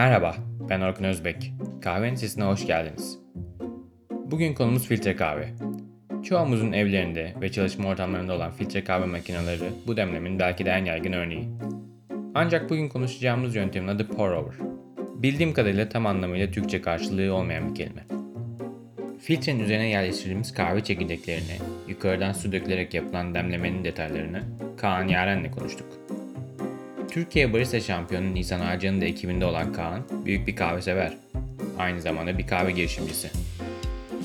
Merhaba, ben Orkun Özbek. Kahvenin sesine hoş geldiniz. Bugün konumuz filtre kahve. Çoğumuzun evlerinde ve çalışma ortamlarında olan filtre kahve makineleri bu demlemin belki de en yaygın örneği. Ancak bugün konuşacağımız yöntemin adı pour over. Bildiğim kadarıyla tam anlamıyla Türkçe karşılığı olmayan bir kelime. Filtrenin üzerine yerleştirilmiş kahve çekirdeklerini, yukarıdan su dökülerek yapılan demlemenin detaylarını Kaan Yaren'le konuştuk. Türkiye Barista Şampiyonu Nisan Arcan'ın da ekibinde olan Kaan, büyük bir kahve sever. Aynı zamanda bir kahve girişimcisi.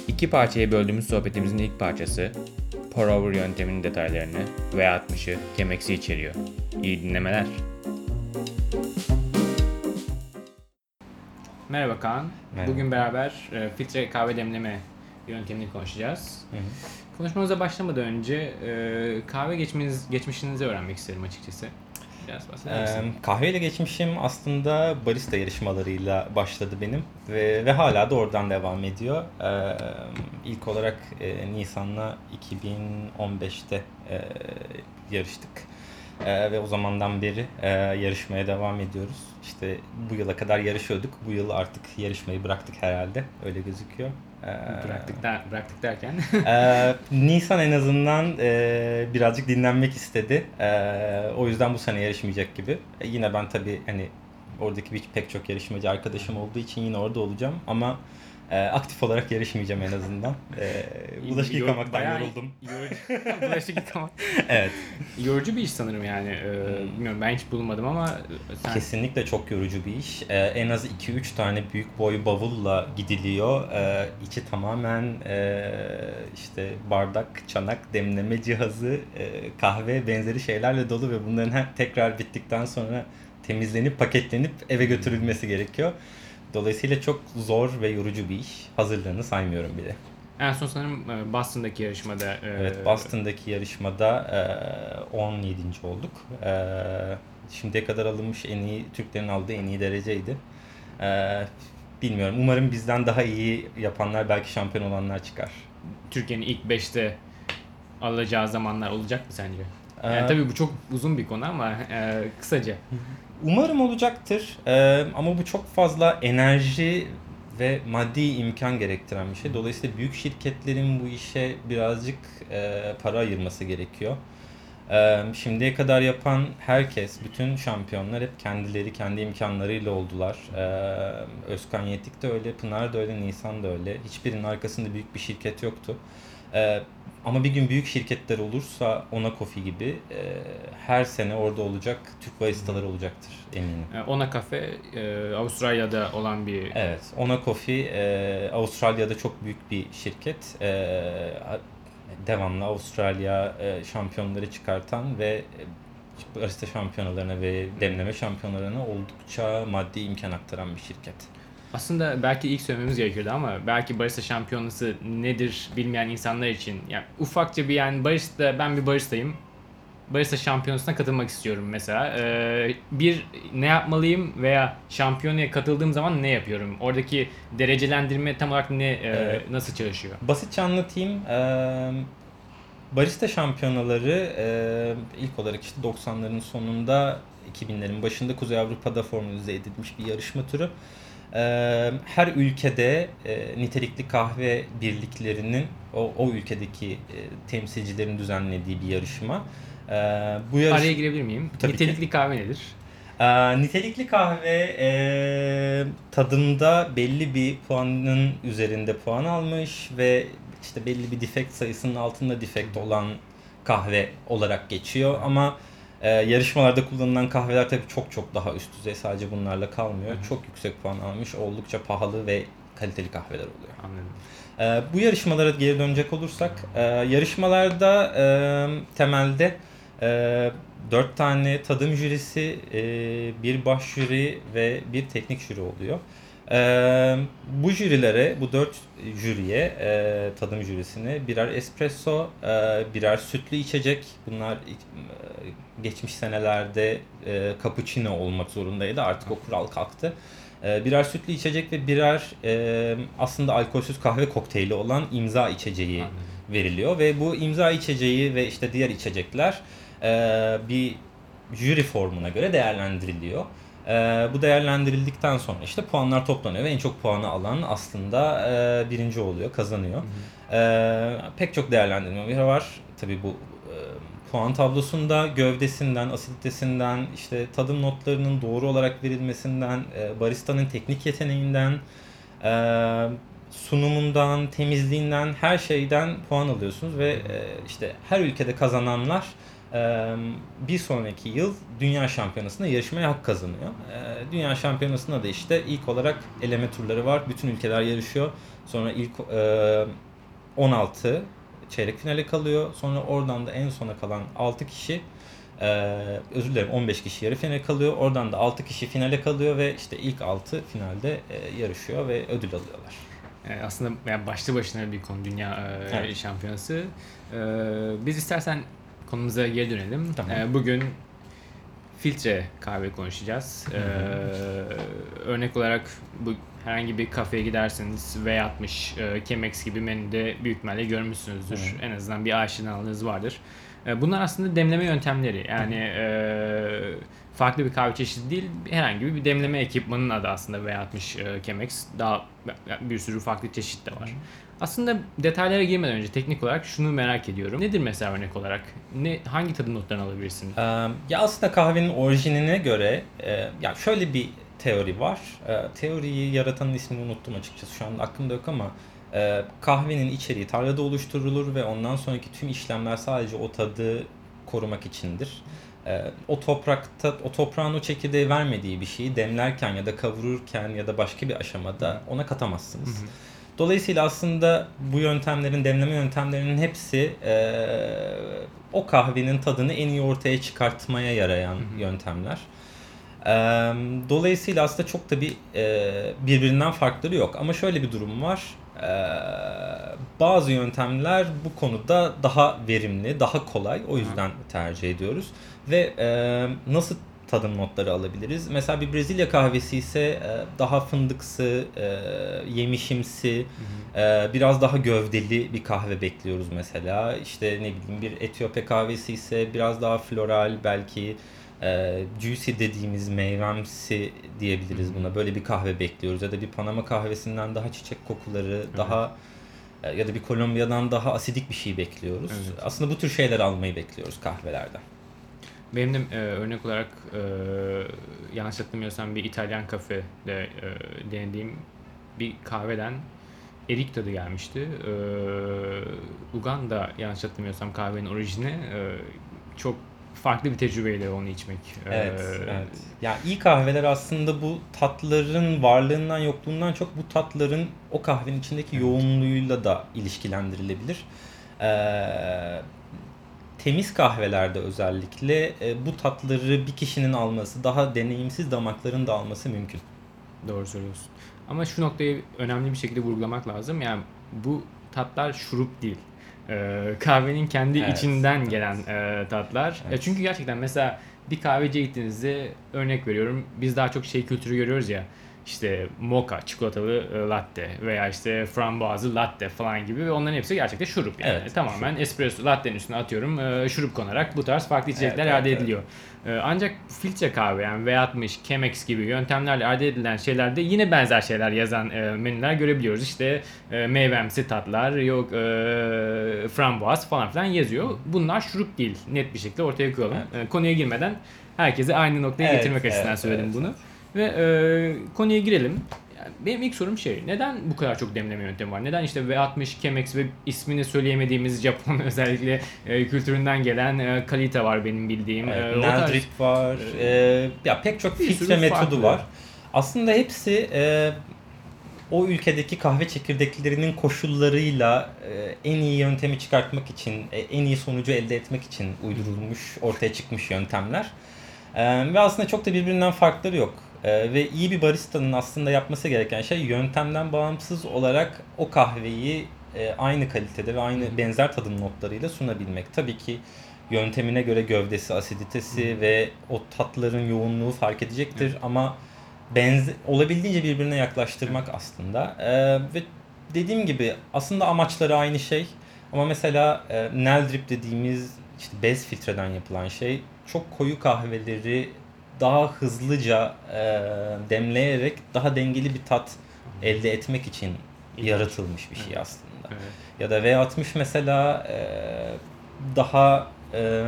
İki parçaya böldüğümüz sohbetimizin ilk parçası, pour over yönteminin detaylarını ve 60'ı kemeksi içeriyor. İyi dinlemeler. Merhaba Kaan. Merhaba. Bugün beraber e, filtre kahve demleme yöntemini konuşacağız. Hı hı. Konuşmamıza başlamadan önce e, kahve geçmeniz, geçmişinizi öğrenmek isterim açıkçası. Biraz bahseder misin? Ee, kahveyle geçmişim aslında barista yarışmalarıyla başladı benim ve, ve hala da oradan devam ediyor. Ee, ilk olarak e, Nisan'la 2015'te e, yarıştık. Ee, ve o zamandan beri e, yarışmaya devam ediyoruz. İşte bu yıla kadar yarışıyorduk. Bu yıl artık yarışmayı bıraktık herhalde. Öyle gözüküyor. Ee, bıraktık, der, bıraktık derken. Ee, Nisan en azından e, birazcık dinlenmek istedi. Ee, o yüzden bu sene yarışmayacak gibi. E, yine ben tabii hani oradaki bir, pek çok yarışmacı arkadaşım olduğu için yine orada olacağım ama e, aktif olarak yarışmayacağım en azından. E, bulaşık Yor- yıkamaktan bayağı yoruldum. Yorucu, bulaşık yıkamak. Evet. Yorucu bir iş sanırım yani. Ee, bilmiyorum ben hiç bulunmadım ama sen Kesinlikle çok yorucu bir iş. Ee, en az 2-3 tane büyük boy bavulla gidiliyor. Ee, içi tamamen e, işte bardak, çanak, demleme cihazı, e, kahve benzeri şeylerle dolu ve bunların her, tekrar bittikten sonra temizlenip paketlenip eve götürülmesi gerekiyor. Dolayısıyla çok zor ve yorucu bir iş. Hazırlığını saymıyorum bile. en son sanırım e, Boston'daki yarışmada e, Evet, Boston'daki yarışmada e, 17. olduk. E, şimdiye kadar alınmış en iyi, Türklerin aldığı en iyi dereceydi. E, bilmiyorum, umarım bizden daha iyi yapanlar, belki şampiyon olanlar çıkar. Türkiye'nin ilk 5'te alacağı zamanlar olacak mı sence? Yani Ee, tabii bu çok uzun bir konu ama e, kısaca. Umarım olacaktır E, ama bu çok fazla enerji ve maddi imkan gerektiren bir şey. Dolayısıyla büyük şirketlerin bu işe birazcık e, para ayırması gerekiyor. Ee, Şimdiye kadar yapan herkes, bütün şampiyonlar hep kendileri kendi imkanlarıyla oldular. Ee, Özkan Yetik de öyle, Pınar da öyle, Nisan da öyle. Hiçbirinin arkasında büyük bir şirket yoktu. Ee, Ama bir gün büyük şirketler olursa Ona Coffee gibi e, her sene orada olacak Türk baristaları olacaktır eminim. E, Ona Cafe e, Avustralya'da olan bir Evet, Ona Coffee e, Avustralya'da çok büyük bir şirket. E, devamlı Avustralya e, şampiyonları çıkartan ve e, barista şampiyonalarına ve demleme şampiyonalarına oldukça maddi imkan aktaran bir şirket. Aslında belki ilk söylememiz gerekirdi ama belki barista şampiyonası nedir bilmeyen insanlar için yani ufakça bir yani barista ben bir baristayım. Barista şampiyonasına katılmak istiyorum mesela. Ee, bir ne yapmalıyım veya şampiyonaya katıldığım zaman ne yapıyorum? Oradaki derecelendirme tam olarak ne e, Evet. nasıl çalışıyor? Basitçe anlatayım. Ee, barista şampiyonaları e, ilk olarak işte 90'ların sonunda 2000'lerin başında Kuzey Avrupa'da formülize edilmiş bir yarışma türü. Her ülkede nitelikli kahve birliklerinin o, o ülkedeki temsilcilerin düzenlediği bir yarışma. Bu yarış... Araya girebilir miyim? Tabii ki. Nitelikli kahve nedir? Nitelikli kahve e, tadında belli bir puanın üzerinde puan almış ve işte belli bir defekt sayısının altında defekt olan kahve olarak geçiyor ama e, yarışmalarda kullanılan kahveler tabii çok çok daha üst düzey sadece bunlarla kalmıyor. Hı. Çok yüksek puan almış oldukça pahalı ve kaliteli kahveler oluyor. Anladım. Ee, bu yarışmalara geri dönecek olursak, e, yarışmalarda e, temelde e, 4 tane tadım jürisi, e, bir baş jüri ve bir teknik jüri oluyor. E, bu jürilere, bu 4 jüriye, e, tadım jürisine birer espresso, e, birer sütlü içecek. Bunlar e, geçmiş senelerde e, cappuccino olmak zorundaydı. Artık o kural kalktı. E, birer sütlü içecek ve birer e, aslında alkolsüz kahve kokteyli olan imza içeceği Anladım. veriliyor ve bu imza içeceği ve işte diğer içecekler e, bir jüri formuna göre değerlendiriliyor. E, bu değerlendirildikten sonra işte puanlar toplanıyor ve en çok puanı alan aslında e, birinci oluyor, kazanıyor. E, pek çok değerlendirme var. Tabii bu e, puan tablosunda gövdesinden, asiditesinden, işte tadım notlarının doğru olarak verilmesinden, e, baristanın teknik yeteneğinden, e, sunumundan, temizliğinden, her şeyden puan alıyorsunuz ve e, işte her ülkede kazananlar bir sonraki yıl Dünya Şampiyonası'nda yarışmaya hak kazanıyor. Dünya Şampiyonası'nda da işte ilk olarak eleme turları var. Bütün ülkeler yarışıyor. Sonra ilk e, 16 çeyrek finale kalıyor. Sonra oradan da en sona kalan 6 kişi özür dilerim 15 kişi yarı finale kalıyor. Oradan da 6 kişi finale kalıyor ve işte ilk 6 finalde yarışıyor ve ödül alıyorlar. Aslında yani başlı başına bir konu dünya Evet. şampiyonası. Biz istersen konumuza geri dönelim. Tamam. E, bugün filtre kahve konuşacağız. E, örnek olarak bu herhangi bir kafeye giderseniz V60, e, Chemex gibi menüde büyük ihtimalle görmüşsünüzdür. Hı. En azından bir aşinalığınız vardır. E, bunlar aslında demleme yöntemleri. Yani e, farklı bir kahve çeşidi değil, herhangi bir demleme ekipmanının adı aslında V60 e, Chemex. Daha bir sürü farklı çeşit de var. Aslında detaylara girmeden önce teknik olarak şunu merak ediyorum. Nedir mesela örnek olarak? Ne hangi tadım notlarını alabilirsin? Ya aslında kahvenin orijinine göre ya şöyle bir teori var. Teoriyi yaratanın ismini unuttum açıkçası. Şu anda aklımda yok ama kahvenin içeriği tarlada oluşturulur ve ondan sonraki tüm işlemler sadece o tadı korumak içindir. E, o toprakta o toprağın o çekirdeği vermediği bir şeyi demlerken ya da kavururken ya da başka bir aşamada ona katamazsınız. Dolayısıyla aslında bu yöntemlerin, demleme yöntemlerinin hepsi eee, o kahvenin tadını en iyi ortaya çıkartmaya yarayan yöntemler. Eee, dolayısıyla aslında çok da bir eee, birbirinden farkları yok. Ama şöyle bir durum var. Eee, bazı yöntemler bu konuda daha verimli, daha kolay. O yüzden tercih ediyoruz. Ve eee, nasıl tadım notları alabiliriz? Mesela bir Brezilya kahvesi ise eee, daha fındıksı, eee, yemişimsi, biraz daha gövdeli bir kahve bekliyoruz mesela. İşte ne bileyim bir Etiyopya kahvesi ise biraz daha floral belki eee juicy dediğimiz meyvemsi diyebiliriz buna. Böyle bir kahve bekliyoruz. Ya da bir Panama kahvesinden daha çiçek kokuları, daha e, ya da bir Kolombiya'dan daha asidik bir şey bekliyoruz. Evet. Aslında bu tür şeyler almayı bekliyoruz kahvelerden. Benim de e, örnek olarak e, yanlış hatırlamıyorsam bir İtalyan kafede e, denediğim bir kahveden erik tadı gelmişti. E, Uganda yanlış hatırlamıyorsam kahvenin orijini e, çok farklı bir tecrübeydi onu içmek. E, Evet, evet. Ya iyi kahveler aslında bu tatların varlığından yokluğundan çok bu tatların o kahvenin içindeki yoğunluğuyla da ilişkilendirilebilir. Ee, temiz kahvelerde özellikle e, bu tatları bir kişinin alması, daha deneyimsiz damakların da alması mümkün. Doğru söylüyorsun. Ama şu noktayı önemli bir şekilde vurgulamak lazım. Yani bu tatlar şurup değil. Ee, kahvenin kendi Evet, içinden gelen e, tatlar. Evet. E, çünkü gerçekten mesela bir kahveciye gittiğinizde örnek veriyorum biz daha çok şey kültürü görüyoruz ya. İşte mocha, çikolatalı e, latte veya işte frambuazlı latte falan gibi ve onların hepsi gerçekten şurup yani. Evet, Tamamen espresso latte'nin üstüne atıyorum e, şurup konarak bu tarz farklı içecekler Evet, elde evet, ediliyor. E, Ancak filtre kahve yani V60, Chemex gibi yöntemlerle elde edilen şeylerde yine benzer şeyler yazan e, menüler görebiliyoruz. İşte meyvemsi tatlar, yok frambuaz falan filan yazıyor. Bunlar şurup değil. Net bir şekilde ortaya koyalım. E, konuya girmeden herkese aynı noktaya Evet, getirmek açısından evet, söyledim evet, bunu. evet. Ve e, konuya girelim. Yani benim ilk sorum şey, neden bu kadar çok demleme yöntemi var? Neden işte V60, Chemex ve ismini söyleyemediğimiz Japon özellikle e, kültüründen gelen e, Kalita var benim bildiğim. Evet, E, tarz- var. e, ya pek çok filtre metodu farklı. var. Aslında hepsi e, o ülkedeki kahve çekirdeklerinin koşullarıyla e, en iyi yöntemi çıkartmak için, e, en iyi sonucu elde etmek için uydurulmuş, ortaya çıkmış yöntemler. E, ve aslında çok da birbirinden farkları yok. E, ve iyi bir baristanın aslında yapması gereken şey yöntemden bağımsız olarak o kahveyi e, aynı kalitede ve aynı benzer tadım notlarıyla sunabilmek. Tabii ki yöntemine göre gövdesi, asiditesi ve o tatların yoğunluğu fark edecektir ama benze olabildiğince birbirine yaklaştırmak aslında. Ee, ve dediğim gibi aslında amaçları aynı şey. Ama mesela e, Nel Drip dediğimiz işte bez filtreden yapılan şey çok koyu kahveleri daha hızlıca e, demleyerek daha dengeli bir tat elde etmek için yaratılmış bir şey aslında. Evet. Ya da V60 mesela e, daha e,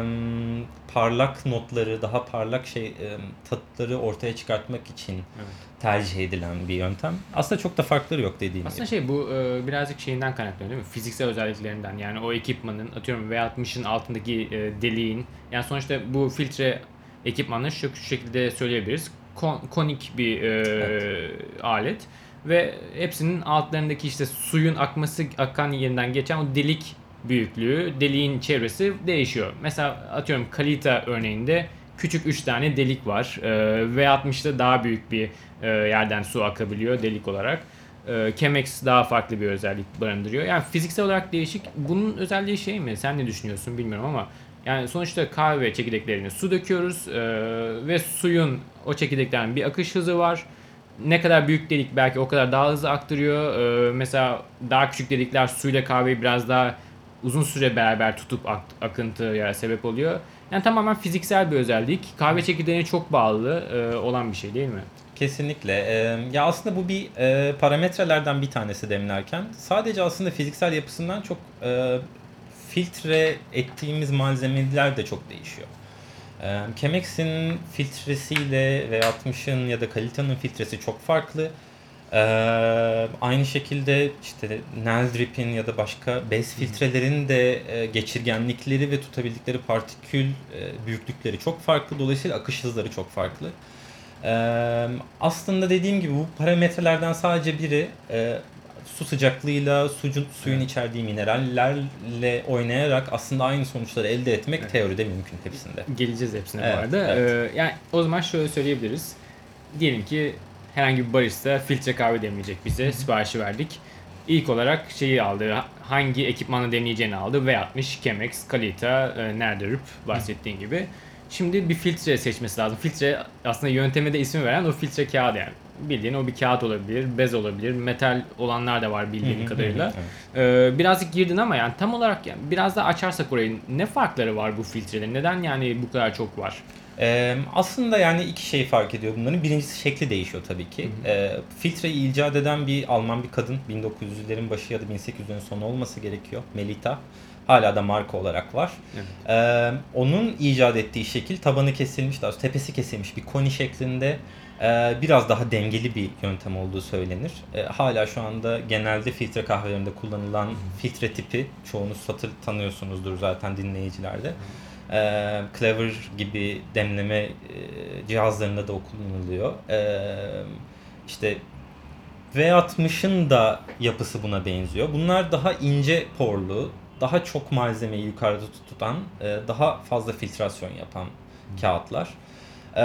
parlak notları, daha parlak şey e, tatları ortaya çıkartmak için Evet. tercih edilen bir yöntem. Aslında çok da farkları yok dediğim Aslında gibi. şey bu e, birazcık şeyinden kaynaklanıyor değil mi? Fiziksel özelliklerinden yani o ekipmanın atıyorum V60'ın altındaki e, deliğin yani sonuçta bu filtre ekipmanları şu, şu şekilde söyleyebiliriz. Kon- konik bir e, alet ve hepsinin altlarındaki işte suyun akması akan yerinden geçen o delik büyüklüğü, deliğin çevresi değişiyor. Mesela atıyorum Kalita örneğinde küçük 3 tane delik var. Ee, V60'da daha büyük bir e, yerden su akabiliyor delik olarak. Ee, Chemex daha farklı bir özellik barındırıyor. Yani fiziksel olarak değişik. Bunun özelliği şey mi? Sen ne düşünüyorsun bilmiyorum ama yani sonuçta kahve çekirdeklerine su döküyoruz ee, ve suyun o çekirdeklerin bir akış hızı var. Ne kadar büyük delik belki o kadar daha hızlı aktarıyor. Ee, mesela daha küçük delikler suyla kahveyi biraz daha uzun süre beraber tutup ak- akıntıya sebep oluyor. Yani tamamen fiziksel bir özellik. Kahve çekirdeğine çok bağlı e, olan bir şey değil mi? Kesinlikle. Ee, ya aslında bu bir e, parametrelerden bir tanesi demlerken sadece aslında fiziksel yapısından çok e, filtre ettiğimiz malzemeler de çok değişiyor. Chemex'in filtresiyle ve 60'ın ya da Kalita'nın filtresi çok farklı. Ee, aynı şekilde işte Neldrip'in ya da başka bez filtrelerin de e, geçirgenlikleri ve tutabildikleri partikül e, büyüklükleri çok farklı. Dolayısıyla akış hızları çok farklı. Ee, aslında dediğim gibi bu parametrelerden sadece biri e, su sıcaklığıyla sucun, suyun içerdiği minerallerle oynayarak aslında aynı sonuçları elde etmek Evet. teoride mümkün hepsinde. Geleceğiz hepsine Evet, bu arada. evet. Ee, yani o zaman şöyle söyleyebiliriz. Diyelim ki herhangi bir barista filtre kahve demleyecek bize. Siparişi verdik. İlk olarak şeyi aldı. Hangi ekipmanla demleyeceğini aldı. V60, Chemex, Kalita, e, Nerderüp bahsettiğin gibi. Şimdi bir filtre seçmesi lazım. Filtre aslında yönteme de ismi veren o filtre kağıdı yani. Bildiğin o bir kağıt olabilir, bez olabilir, metal olanlar da var bildiğim kadarıyla. Evet. Ee, birazcık girdin ama yani tam olarak yani biraz daha açarsak orayı ne farkları var bu filtrelerin? Neden yani bu kadar çok var? Ee, aslında yani iki şey fark ediyor bunların. Birincisi şekli değişiyor tabii ki. Ee, filtreyi icat eden bir Alman bir kadın 1900'lerin başı ya da 1800'lerin sonu olması gerekiyor. Melita. Hala da marka olarak var. Evet. Ee, onun icat ettiği şekil tabanı kesilmiş, daha tepesi kesilmiş bir koni şeklinde biraz daha dengeli bir yöntem olduğu söylenir. E, hala şu anda genelde filtre kahvelerinde kullanılan filtre tipi çoğunuz satır tanıyorsunuzdur zaten dinleyicilerde. E, Clever gibi demleme e, cihazlarında da o kullanılıyor. İşte V60'ın da yapısı buna benziyor. Bunlar daha ince porlu, daha çok malzemeyi yukarıda tutan, e, daha fazla filtrasyon yapan kağıtlar. E,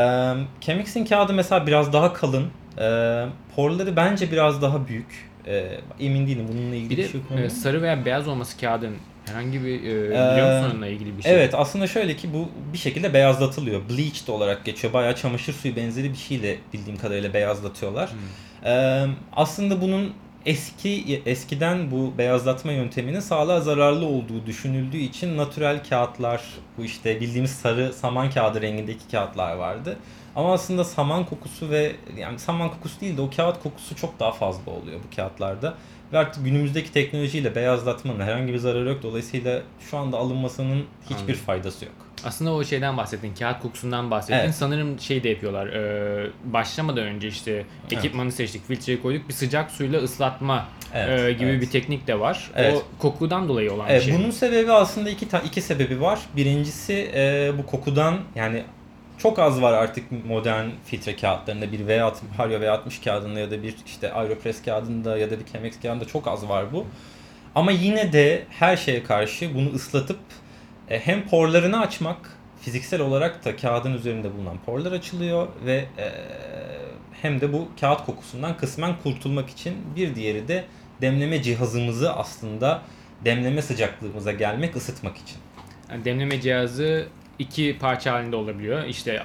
Chemix'in kağıdı mesela biraz daha kalın. E, porları bence biraz daha büyük. E, emin değilim bununla ilgili Bir bir de şey e, sarı veya beyaz olması kağıdın herhangi bir e, biliyor musun ilgili bir şey? Evet aslında şöyle ki bu bir şekilde beyazlatılıyor. Bleached olarak geçiyor. Bayağı çamaşır suyu benzeri bir şeyle bildiğim kadarıyla beyazlatıyorlar. Hmm. Ee, aslında bunun eski eskiden bu beyazlatma yönteminin sağlığa zararlı olduğu düşünüldüğü için natürel kağıtlar, bu işte bildiğimiz sarı saman kağıdı rengindeki kağıtlar vardı. Ama aslında saman kokusu ve yani saman kokusu değil de o kağıt kokusu çok daha fazla oluyor bu kağıtlarda. Ve artık günümüzdeki teknolojiyle beyazlatmanın herhangi bir zararı yok. Dolayısıyla şu anda alınmasının hiçbir Anladım. faydası yok. Aslında o şeyden bahsettin, kağıt kokusundan bahsettin. Evet. Sanırım şey de yapıyorlar, e, başlamadan önce işte ekipmanı seçtik, filtreyi koyduk, bir sıcak suyla ıslatma Evet, e, gibi evet. bir teknik de var. Evet. O kokudan dolayı olan bir Evet, şey. bunun sebebi aslında iki iki sebebi var. Birincisi e, bu kokudan yani çok az var artık modern filtre kağıtlarında bir V60, Hario V60 kağıdında ya da bir işte Aeropress kağıdında ya da bir Chemex kağıdında çok az var bu. Ama yine de her şeye karşı bunu ıslatıp hem porlarını açmak fiziksel olarak da kağıdın üzerinde bulunan porlar açılıyor ve e, hem de bu kağıt kokusundan kısmen kurtulmak için bir diğeri de demleme cihazımızı aslında demleme sıcaklığımıza gelmek, ısıtmak için. Yani demleme cihazı iki parça halinde olabiliyor. İşte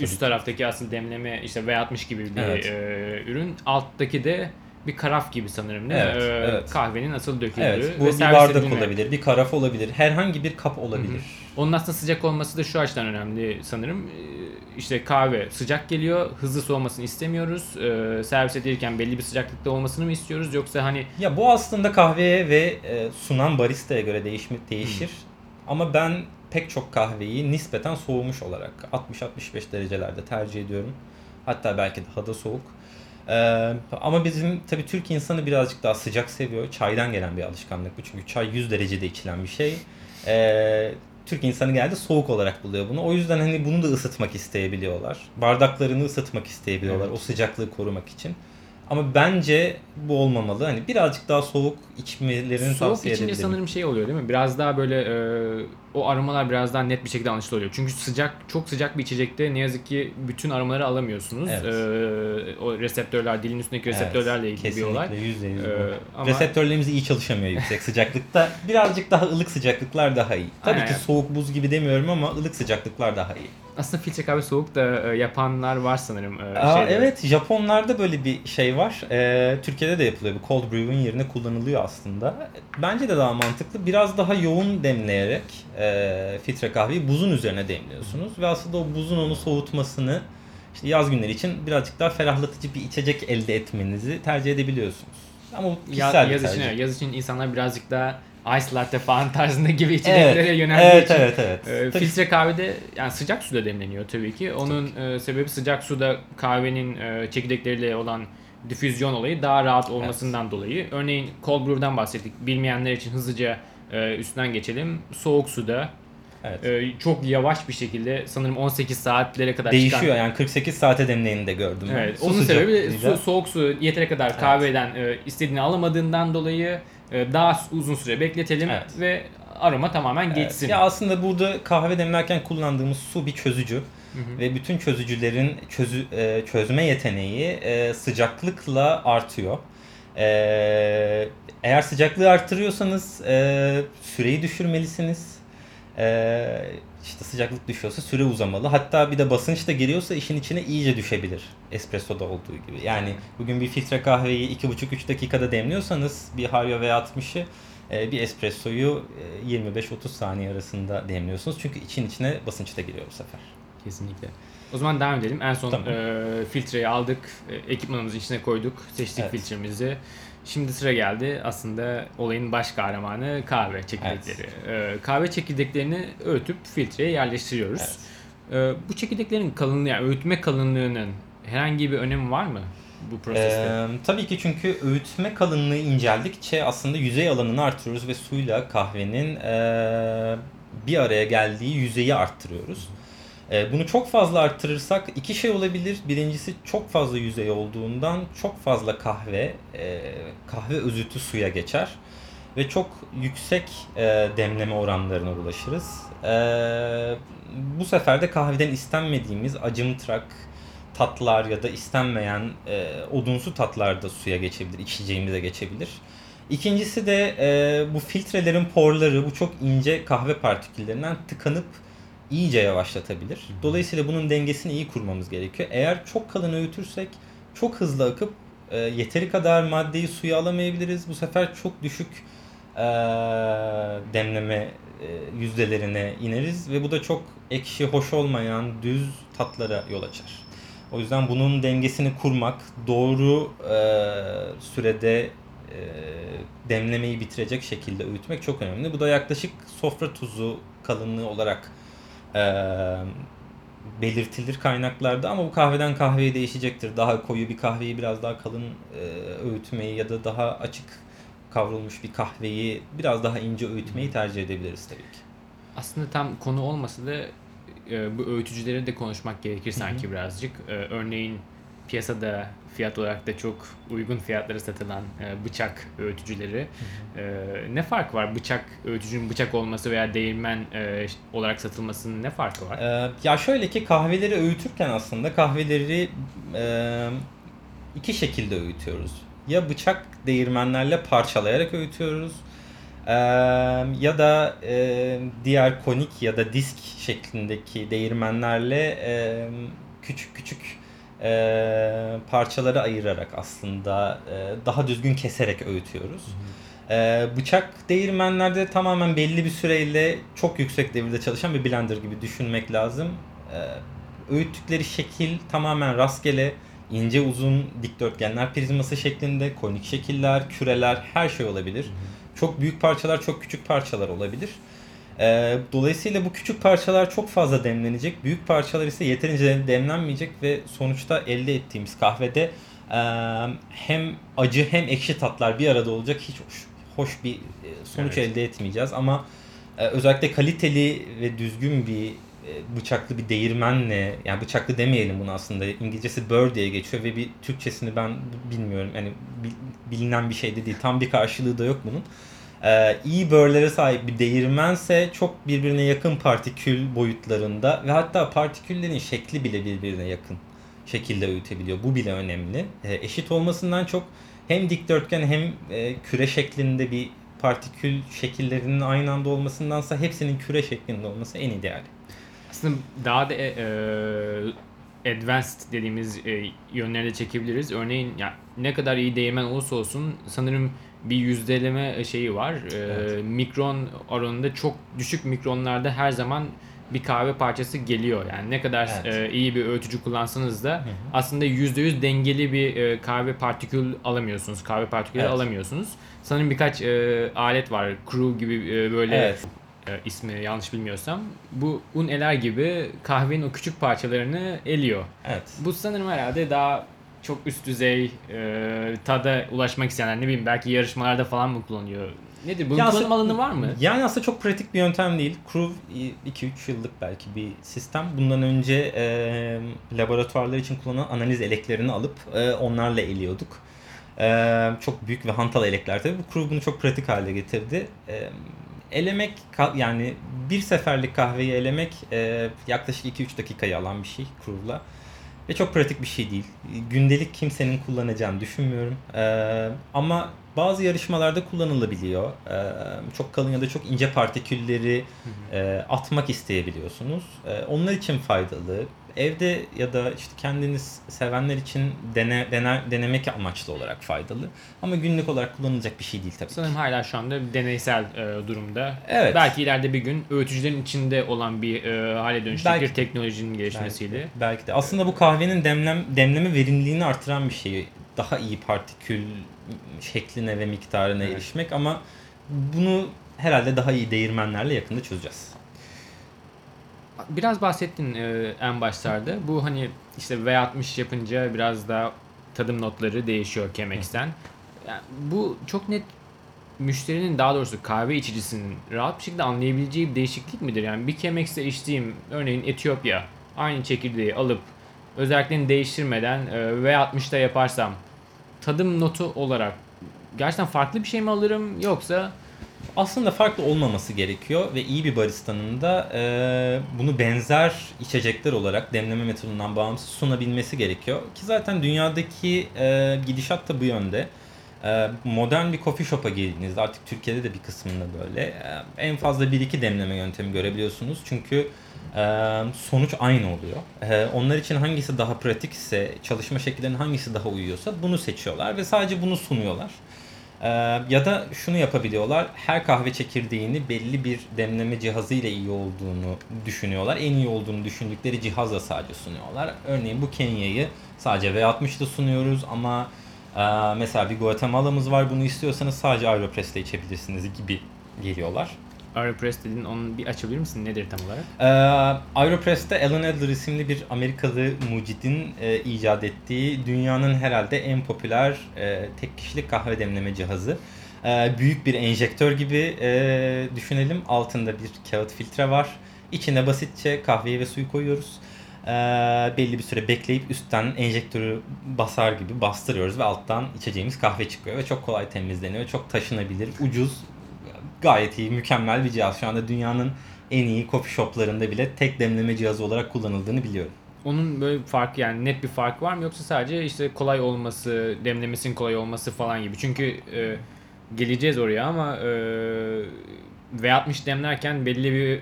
üst ki. taraftaki asıl demleme işte V60 gibi bir Evet. e, ürün. Alttaki de bir karaf gibi sanırım değil mi? Evet, Ee, evet. Kahvenin asıl döküldüğü Evet, bu bir bardak edilme. olabilir, bir karaf olabilir, herhangi bir kap olabilir. Onun aslında sıcak olması da şu açıdan önemli sanırım. Ee, İşte kahve sıcak geliyor, hızlı soğumasını istemiyoruz. Ee, servis edilirken belli bir sıcaklıkta olmasını mı istiyoruz yoksa hani Ya bu aslında kahveye ve e, sunan baristaya göre değişmi, değişir. Ama ben pek çok kahveyi nispeten soğumuş olarak 60-65 derecelerde tercih ediyorum. Hatta belki daha da soğuk. Ee, ama bizim tabii Türk insanı birazcık daha sıcak seviyor. Çaydan gelen bir alışkanlık bu. Çünkü çay 100 derecede içilen bir şey. Ee, Türk insanı geldi soğuk olarak buluyor bunu. O yüzden hani bunu da ısıtmak isteyebiliyorlar. Bardaklarını ısıtmak isteyebiliyorlar Evet. o sıcaklığı korumak için. Ama bence bu olmamalı. Hani birazcık daha soğuk içmelerini soğuk tavsiye içince edebilirim. sanırım şey oluyor değil mi? Biraz daha böyle e, o aromalar biraz daha net bir şekilde anlaşılıyor. Çünkü sıcak çok sıcak bir içecekte ne yazık ki bütün aromaları alamıyorsunuz. Evet. Ee, o reseptörler dilin üstündeki reseptörlerle ilgili bir olay. Kesinlikle %100 bu. Ee, ama- Reseptörlerimiz iyi çalışamıyor yüksek sıcaklıkta. Birazcık daha ılık sıcaklıklar daha iyi. Tabii Aynen. ki soğuk buz gibi demiyorum ama ılık sıcaklıklar daha iyi. Aslında filtre kahve soğuk da e, yapanlar var sanırım. e, Aa, evet Japonlarda böyle bir şey var. Ee, Türkiye'de de yapılıyor. Bu cold brew'in yerine kullanılıyor aslında. Bence de daha mantıklı. Biraz daha yoğun demleyerek e, filtre kahveyi buzun üzerine demliyorsunuz. Ve aslında o buzun onu soğutmasını işte yaz günleri için birazcık daha ferahlatıcı bir içecek elde etmenizi tercih edebiliyorsunuz. Ama bu Ya- kişisel yaz için, tercih. evet, yaz için insanlar birazcık daha ice latte falan tarzında gibi içeceklere Evet, yöneldiği evet, için evet, evet. e, Tabii. filtre kahvede yani sıcak suda demleniyor tabii ki. Onun e, sebebi sıcak suda kahvenin e, çekirdekleriyle olan difüzyon olayı daha rahat olmasından dolayı. Örneğin cold brew'dan bahsettik. Bilmeyenler için hızlıca e, üstünden geçelim. Soğuk suda Evet. e, çok yavaş bir şekilde sanırım 18 saatlere kadar Değişiyor çıkan yani 48 saate demleyeni de gördüm. ben. Evet, Su onun sebebi su, soğuk su yeteri kadar kahveden e, istediğini alamadığından dolayı daha uzun süre bekletelim Evet. ve aroma tamamen Evet. geçsin. Ya aslında burada kahve demlerken kullandığımız su bir çözücü. Ve bütün çözücülerin çözü, e, çözme yeteneği e, sıcaklıkla artıyor. E, eğer sıcaklığı arttırıyorsanız süreyi düşürmelisiniz. E, işte sıcaklık düşüyorsa süre uzamalı. Hatta bir de basınç da geliyorsa işin içine iyice düşebilir. Espresso'da olduğu gibi. Yani bugün bir filtre kahveyi 2,5-3 dakikada demliyorsanız bir Hario V60'ı e, bir espressoyu e, 25-30 saniye arasında demliyorsunuz. Çünkü için içine basınç da giriyor bu sefer. Kesinlikle. O zaman devam edelim. En son Tamam. e, filtreyi aldık, e, ekipmanımızın içine koyduk, seçtik Evet. filtremizi. Şimdi sıra geldi aslında olayın baş kahramanı kahve çekirdekleri. E, kahve çekirdeklerini öğütüp filtreye yerleştiriyoruz. E, bu çekirdeklerin kalınlığı, yani öğütme kalınlığının herhangi bir önemi var mı bu proseste? Ee, tabii ki çünkü öğütme kalınlığı inceldikçe aslında yüzey alanını artırıyoruz ve suyla kahvenin ee, bir araya geldiği yüzeyi arttırıyoruz. Ee, bunu çok fazla arttırırsak iki şey olabilir. Birincisi çok fazla yüzey olduğundan çok fazla kahve ee, kahve özütü suya geçer ve çok yüksek ee, demleme oranlarına ulaşırız. Bu sefer de kahveden istenmediğimiz acımtırak, tatlar ya da istenmeyen e, odunsu tatlar da suya geçebilir, içeceğimize geçebilir. İkincisi de e, bu filtrelerin porları bu çok ince kahve partiküllerinden tıkanıp iyice yavaşlatabilir. Dolayısıyla bunun dengesini iyi kurmamız gerekiyor. Eğer çok kalın öğütürsek çok hızlı akıp e, yeteri kadar maddeyi suya alamayabiliriz. Bu sefer çok düşük e, demleme e, yüzdelerine ineriz ve bu da çok ekşi, hoş olmayan düz tatlara yol açar. O yüzden bunun dengesini kurmak, doğru e, sürede e, demlemeyi bitirecek şekilde öğütmek çok önemli. Bu da yaklaşık sofra tuzu kalınlığı olarak e, belirtilir kaynaklarda ama bu kahveden kahveye değişecektir. Daha koyu bir kahveyi biraz daha kalın e, öğütmeyi ya da daha açık kavrulmuş bir kahveyi biraz daha ince öğütmeyi tercih edebiliriz tabii ki. Aslında tam konu olmasa da e, bu öğütücüleri de konuşmak gerekir sanki birazcık. E, örneğin piyasada fiyat olarak da çok uygun fiyatlara satılan e, bıçak öğütücüleri. E, ne fark var bıçak öğütücünün bıçak olması veya değirmen e, olarak satılmasının ne farkı var? Ee, ya şöyle ki kahveleri öğütürken aslında kahveleri e, iki şekilde öğütüyoruz. Ya bıçak değirmenlerle parçalayarak öğütüyoruz. Ee, ya da e, diğer konik ya da disk şeklindeki değirmenlerle e, küçük küçük e, parçalara ayırarak aslında e, daha düzgün keserek öğütüyoruz. E, bıçak değirmenlerde tamamen belli bir süreyle çok yüksek devirde çalışan bir blender gibi düşünmek lazım. E, öğüttükleri şekil tamamen rastgele, ince uzun dikdörtgenler prizması şeklinde, konik şekiller, küreler her şey olabilir. Çok büyük parçalar, çok küçük parçalar olabilir. Ee, dolayısıyla bu küçük parçalar çok fazla demlenecek. Büyük parçalar ise yeterince demlenmeyecek ve sonuçta elde ettiğimiz kahvede e, hem acı hem ekşi tatlar bir arada olacak. Hiç hoş, hoş bir e, sonuç Evet. elde etmeyeceğiz ama e, özellikle kaliteli ve düzgün bir e, bıçaklı bir değirmenle yani bıçaklı demeyelim bunu aslında İngilizcesi burr diye geçiyor ve bir Türkçesini ben bilmiyorum yani bil- bilinen bir şey de değil tam bir karşılığı da yok bunun. Ee, iyi börlere sahip bir değirmense çok birbirine yakın partikül boyutlarında ve hatta partiküllerin şekli bile birbirine yakın şekilde öğütebiliyor. Bu bile önemli. Ee, eşit olmasından çok hem dikdörtgen hem e, küre şeklinde bir partikül şekillerinin aynı anda olmasındansa hepsinin küre şeklinde olması en ideali. Aslında daha da e, e, advanced dediğimiz e, yönlere çekebiliriz. Örneğin ya ne kadar iyi değirmen olursa olsun sanırım bir yüzdeleme şeyi var. E, Evet. Mikron oranında çok düşük mikronlarda her zaman bir kahve parçası geliyor. Yani ne kadar Evet. e, iyi bir öğütücü kullansanız da hı. aslında %100 dengeli bir e, kahve partikül alamıyorsunuz. Kahve partikülü Evet. alamıyorsunuz. Sanırım birkaç e, alet var. Crew gibi e, böyle Evet. E, ismi yanlış bilmiyorsam bu un eler gibi kahvenin o küçük parçalarını eliyor. Evet. Bu sanırım herhalde daha çok üst düzey e, tada ulaşmak isteyenler ne bileyim belki yarışmalarda falan mı kullanıyor? Nedir? Bunun Ya kullanım alanı var mı? Yani aslında çok pratik bir yöntem değil. Crew 2-3 yıllık belki bir sistem. Bundan önce e, laboratuvarlar için kullanılan analiz eleklerini alıp e, onlarla eliyorduk. E, çok büyük ve hantal elekler tabii. Bu Crew bunu çok pratik hale getirdi. E, elemek yani bir seferlik kahveyi elemek e, yaklaşık 2-3 dakikayı alan bir şey Crew'la. Ve çok pratik bir şey değil. Gündelik kimsenin kullanacağını düşünmüyorum. Ee, ama bazı yarışmalarda kullanılabiliyor. Ee, çok kalın ya da çok ince partikülleri e, atmak isteyebiliyorsunuz. Ee, onlar için faydalı. Evde ya da işte kendiniz sevenler için dene, dener, denemek amaçlı olarak faydalı. Ama günlük olarak kullanılacak bir şey değil tabii. ki. Sanırım hala şu anda deneysel e, durumda. Evet. Belki ileride bir gün öğütücülerin içinde olan bir e, hale dönüşecek Belki teknolojinin gelişmesiyle. Belki de, belki de. Aslında bu kahvenin demlem, demleme verimliliğini artıran bir şey. Daha iyi partikül şekline ve miktarına Evet. erişmek ama bunu herhalde daha iyi değirmenlerle yakında çözeceğiz. Biraz bahsettin e, en başlarda. Bu hani işte V60 yapınca biraz daha tadım notları değişiyor Chemex'ten. Yani bu çok net müşterinin daha doğrusu kahve içicisinin rahat bir şekilde anlayabileceği bir değişiklik midir? Yani bir Chemex'te içtiğim örneğin Etiyopya aynı çekirdeği alıp özelliklerini değiştirmeden e, V60'da yaparsam tadım notu olarak gerçekten farklı bir şey mi alırım yoksa Aslında farklı olmaması gerekiyor ve iyi bir baristanın da e, bunu benzer içecekler olarak demleme metodundan bağımsız sunabilmesi gerekiyor. Ki zaten dünyadaki e, gidişat da bu yönde. E, modern bir coffee shop'a girdiğinizde artık Türkiye'de de bir kısmında böyle e, en fazla 1-2 demleme yöntemi görebiliyorsunuz. Çünkü e, sonuç aynı oluyor. E, onlar için hangisi daha pratikse, çalışma şekillerinin hangisi daha uyuyorsa bunu seçiyorlar ve sadece bunu sunuyorlar. Ee, ya da şunu yapabiliyorlar. Her kahve çekirdeğini belli bir demleme cihazı ile iyi olduğunu düşünüyorlar. En iyi olduğunu düşündükleri cihazla sadece sunuyorlar. Örneğin bu Kenya'yı sadece V60'da sunuyoruz ama e, mesela bir Guatemala'mız var. Bunu istiyorsanız sadece Aeropress'te içebilirsiniz gibi geliyorlar. Aeropress dedin onu bir açabilir misin? Nedir tam olarak? Ee, Aeropress'te Alan Adler isimli bir Amerikalı mucidin e, icat ettiği dünyanın herhalde en popüler e, tek kişilik kahve demleme cihazı. Ee, büyük bir enjektör gibi e, düşünelim. Altında bir kağıt filtre var. İçine basitçe kahveyi ve suyu koyuyoruz. Ee, belli bir süre bekleyip üstten enjektörü basar gibi bastırıyoruz ve alttan içeceğimiz kahve çıkıyor ve çok kolay temizleniyor. Çok taşınabilir, ucuz, gayet iyi, mükemmel bir cihaz. Şu anda dünyanın en iyi coffee shoplarında bile tek demleme cihazı olarak kullanıldığını biliyorum. Onun böyle bir farkı yani net bir fark var mı yoksa sadece işte kolay olması, demlemesinin kolay olması falan gibi. Çünkü e, geleceğiz oraya ama e, V60 demlerken belli bir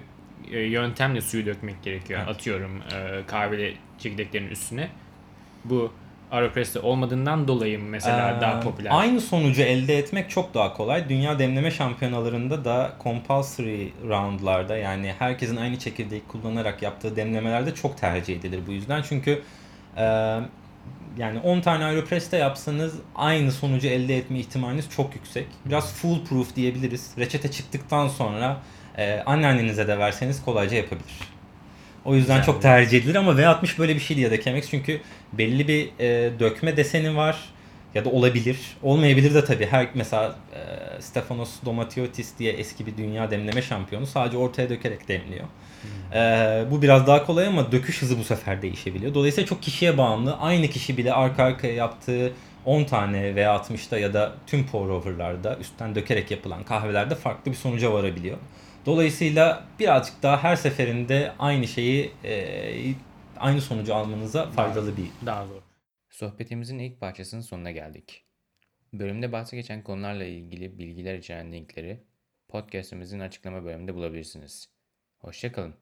e, yöntemle suyu dökmek gerekiyor. Evet. Atıyorum e, kahveli çekirdeklerin üstüne. Bu Aeropress'te olmadığından dolayı mı mesela Ee, daha popüler? Aynı sonucu elde etmek çok daha kolay. Dünya demleme şampiyonalarında da compulsory roundlarda yani herkesin aynı çekirdeği kullanarak yaptığı demlemelerde çok tercih edilir bu yüzden. Çünkü e, yani 10 tane Aeropress'te yapsanız aynı sonucu elde etme ihtimaliniz çok yüksek. Biraz foolproof diyebiliriz. Reçete çıktıktan sonra e, anneannenize de verseniz kolayca yapabilir. O yüzden Güzel. çok tercih edilir ama V60 böyle bir şey değil ya da Chemex çünkü belli bir e, dökme deseni var ya da olabilir. Olmayabilir de tabii. Her mesela e, Stefanos Domatiotis diye eski bir dünya demleme şampiyonu sadece ortaya dökerek demliyor. E, bu biraz daha kolay ama döküş hızı bu sefer değişebiliyor. Dolayısıyla çok kişiye bağımlı. Aynı kişi bile arka arkaya yaptığı 10 tane V60'da ya da tüm pour over'larda üstten dökerek yapılan kahvelerde farklı bir sonuca varabiliyor. Dolayısıyla birazcık daha her seferinde aynı şeyi e, aynı sonucu almanıza faydalı bir Daha zor. Sohbetimizin ilk parçasının sonuna geldik. Bölümde bahsi geçen konularla ilgili bilgiler içeren linkleri podcastimizin açıklama bölümünde bulabilirsiniz. Hoşçakalın.